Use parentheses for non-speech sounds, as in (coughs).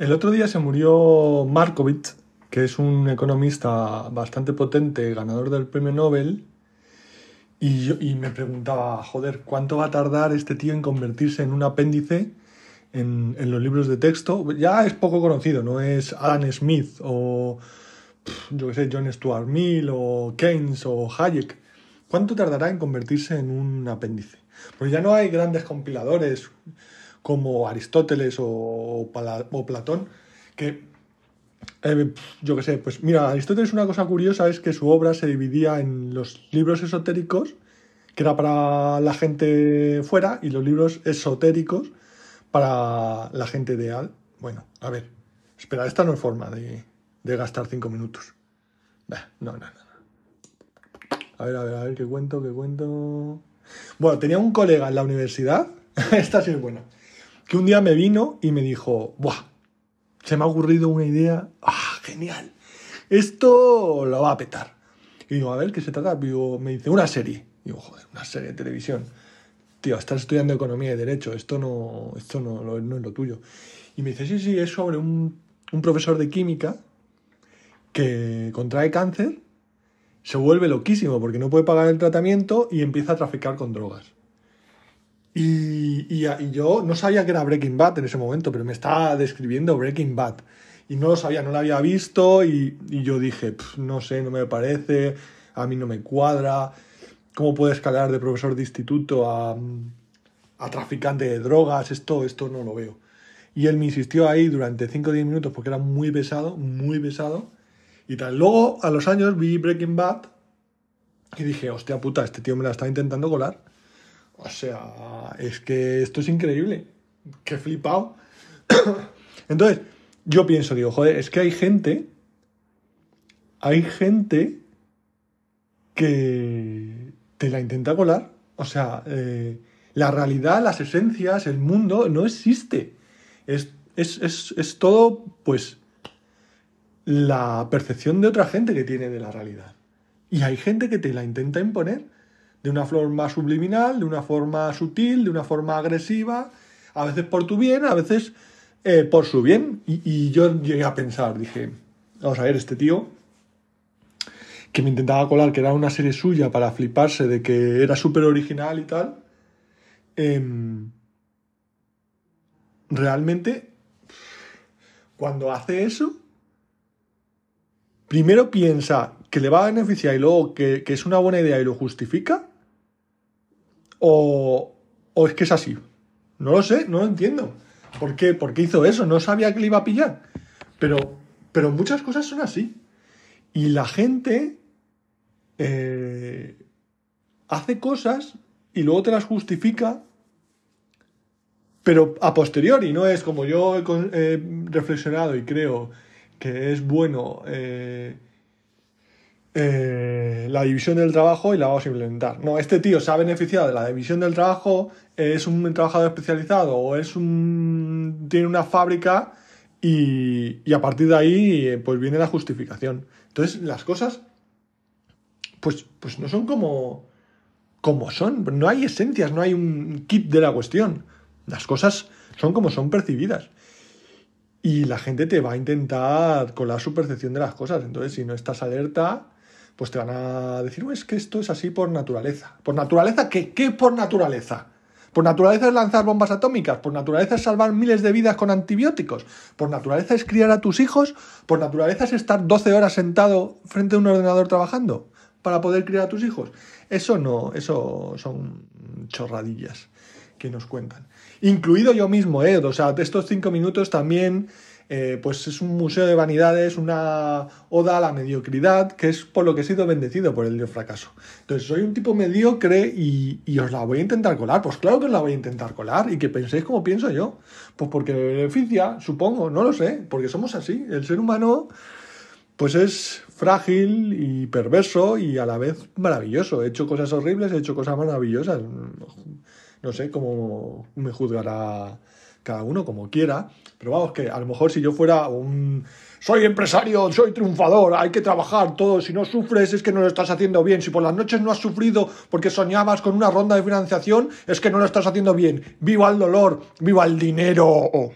El otro día se murió Markovitz, que es un economista bastante potente, ganador del premio Nobel, y, yo, y me preguntaba, joder, ¿cuánto va a tardar este tío en convertirse en un apéndice en, en los libros de texto? Ya es poco conocido, no es Alan Smith o, yo qué sé, John Stuart Mill o Keynes o Hayek. ¿Cuánto tardará en convertirse en un apéndice? Pues ya no hay grandes compiladores como Aristóteles o, o Platón que eh, yo qué sé, pues mira, Aristóteles una cosa curiosa es que su obra se dividía en los libros esotéricos, que era para la gente fuera, y los libros esotéricos para la gente de al. Bueno, a ver, espera, esta no es forma de, de gastar cinco minutos. No, no. no. A ver, a ver, a ver, qué cuento, qué cuento. Bueno, tenía un colega en la universidad, (laughs) esta sí es buena, que un día me vino y me dijo, ¡buah! se me ha ocurrido una idea, ¡ah, genial! Esto lo va a petar. Y digo, a ver, ¿qué se trata? Me dice, una serie. Digo, joder, una serie de televisión. Tío, estás estudiando economía y derecho, esto no, esto no, es lo tuyo. Y me dice, sí, sí, es sobre un profesor de química que contrae cáncer, se vuelve loquísimo porque no puede pagar el tratamiento y empieza a traficar con drogas. Y, y- y yo no sabía que era Breaking Bad en ese momento, pero me estaba describiendo Breaking Bad. Y no lo sabía, no lo había visto y, y yo dije, "Pf, no sé, no me parece, a mí no me cuadra. ¿Cómo puede escalar de profesor de instituto a, a traficante de drogas? Esto, esto no lo veo. Y él me insistió ahí durante 5 o 10 minutos porque era muy pesado, muy pesado. Y tal. Luego, a los años, vi Breaking Bad y dije, hostia puta, este tío me la está intentando colar. O sea, es que esto es increíble. Qué flipado. (coughs) Entonces, yo pienso, digo, joder, es que hay gente. Hay gente que te la intenta colar. O sea, eh, la realidad, las esencias, el mundo no existe. Es, es, es, es todo, pues, la percepción de otra gente que tiene de la realidad. Y hay gente que te la intenta imponer de una forma subliminal, de una forma sutil, de una forma agresiva, a veces por tu bien, a veces eh, por su bien. Y, yo llegué a pensar, dije, vamos a ver, este tío que me intentaba colar, que era una serie suya para fliparse de que era súper original y tal, em, realmente, cuando hace eso, primero piensa que le va a beneficiar y luego que es una buena idea y lo justifica, o, o es que es así. No lo sé, no lo entiendo. ¿Por qué? ¿Por qué hizo eso? No sabía que le iba a pillar. Pero, pero muchas cosas son así. Y la gente eh, hace cosas y luego te las justifica, pero a posteriori, no es como yo he reflexionado y creo que es bueno eh, eh, la división del trabajo y la vamos a implementar. No, este tío se ha beneficiado de la división del trabajo, es un trabajador especializado o es un tiene una fábrica y, y a partir de ahí eh, pues viene la justificación. Entonces las cosas pues, pues no son como, como son, no hay esencias, no hay un kit de la cuestión. Las cosas son como son percibidas. Y la gente te va a intentar colar su percepción de las cosas. Entonces, si no estás alerta, pues te van a decir, "Oh, es que esto es así por naturaleza. ¿Por naturaleza qué? ¿Qué por naturaleza? ¿Por naturaleza es lanzar bombas atómicas? ¿Por naturaleza es salvar miles de vidas con antibióticos? ¿Por naturaleza es criar a tus hijos? ¿Por naturaleza es estar 12 horas sentado frente a un ordenador trabajando para poder criar a tus hijos? Eso no, eso son chorradillas que nos cuentan. Incluido yo mismo, ¿eh? O sea, de estos cinco minutos también, eh, pues es un museo de vanidades, una oda a la mediocridad, que es por lo que he sido bendecido por el Dios fracaso. Entonces, soy un tipo mediocre y, y os la voy a intentar colar. Pues claro que os la voy a intentar colar y que penséis como pienso yo. Pues porque me beneficia, supongo, no lo sé, porque somos así. El ser humano, pues es frágil y perverso y a la vez maravilloso. He hecho cosas horribles, he hecho cosas maravillosas. No sé cómo me juzgará cada uno como quiera, pero vamos, que a lo mejor si yo fuera un... Soy empresario, soy triunfador, hay que trabajar todo, si no sufres es que no lo estás haciendo bien, si por las noches no has sufrido porque soñabas con una ronda de financiación es que no lo estás haciendo bien, viva el dolor, viva el dinero.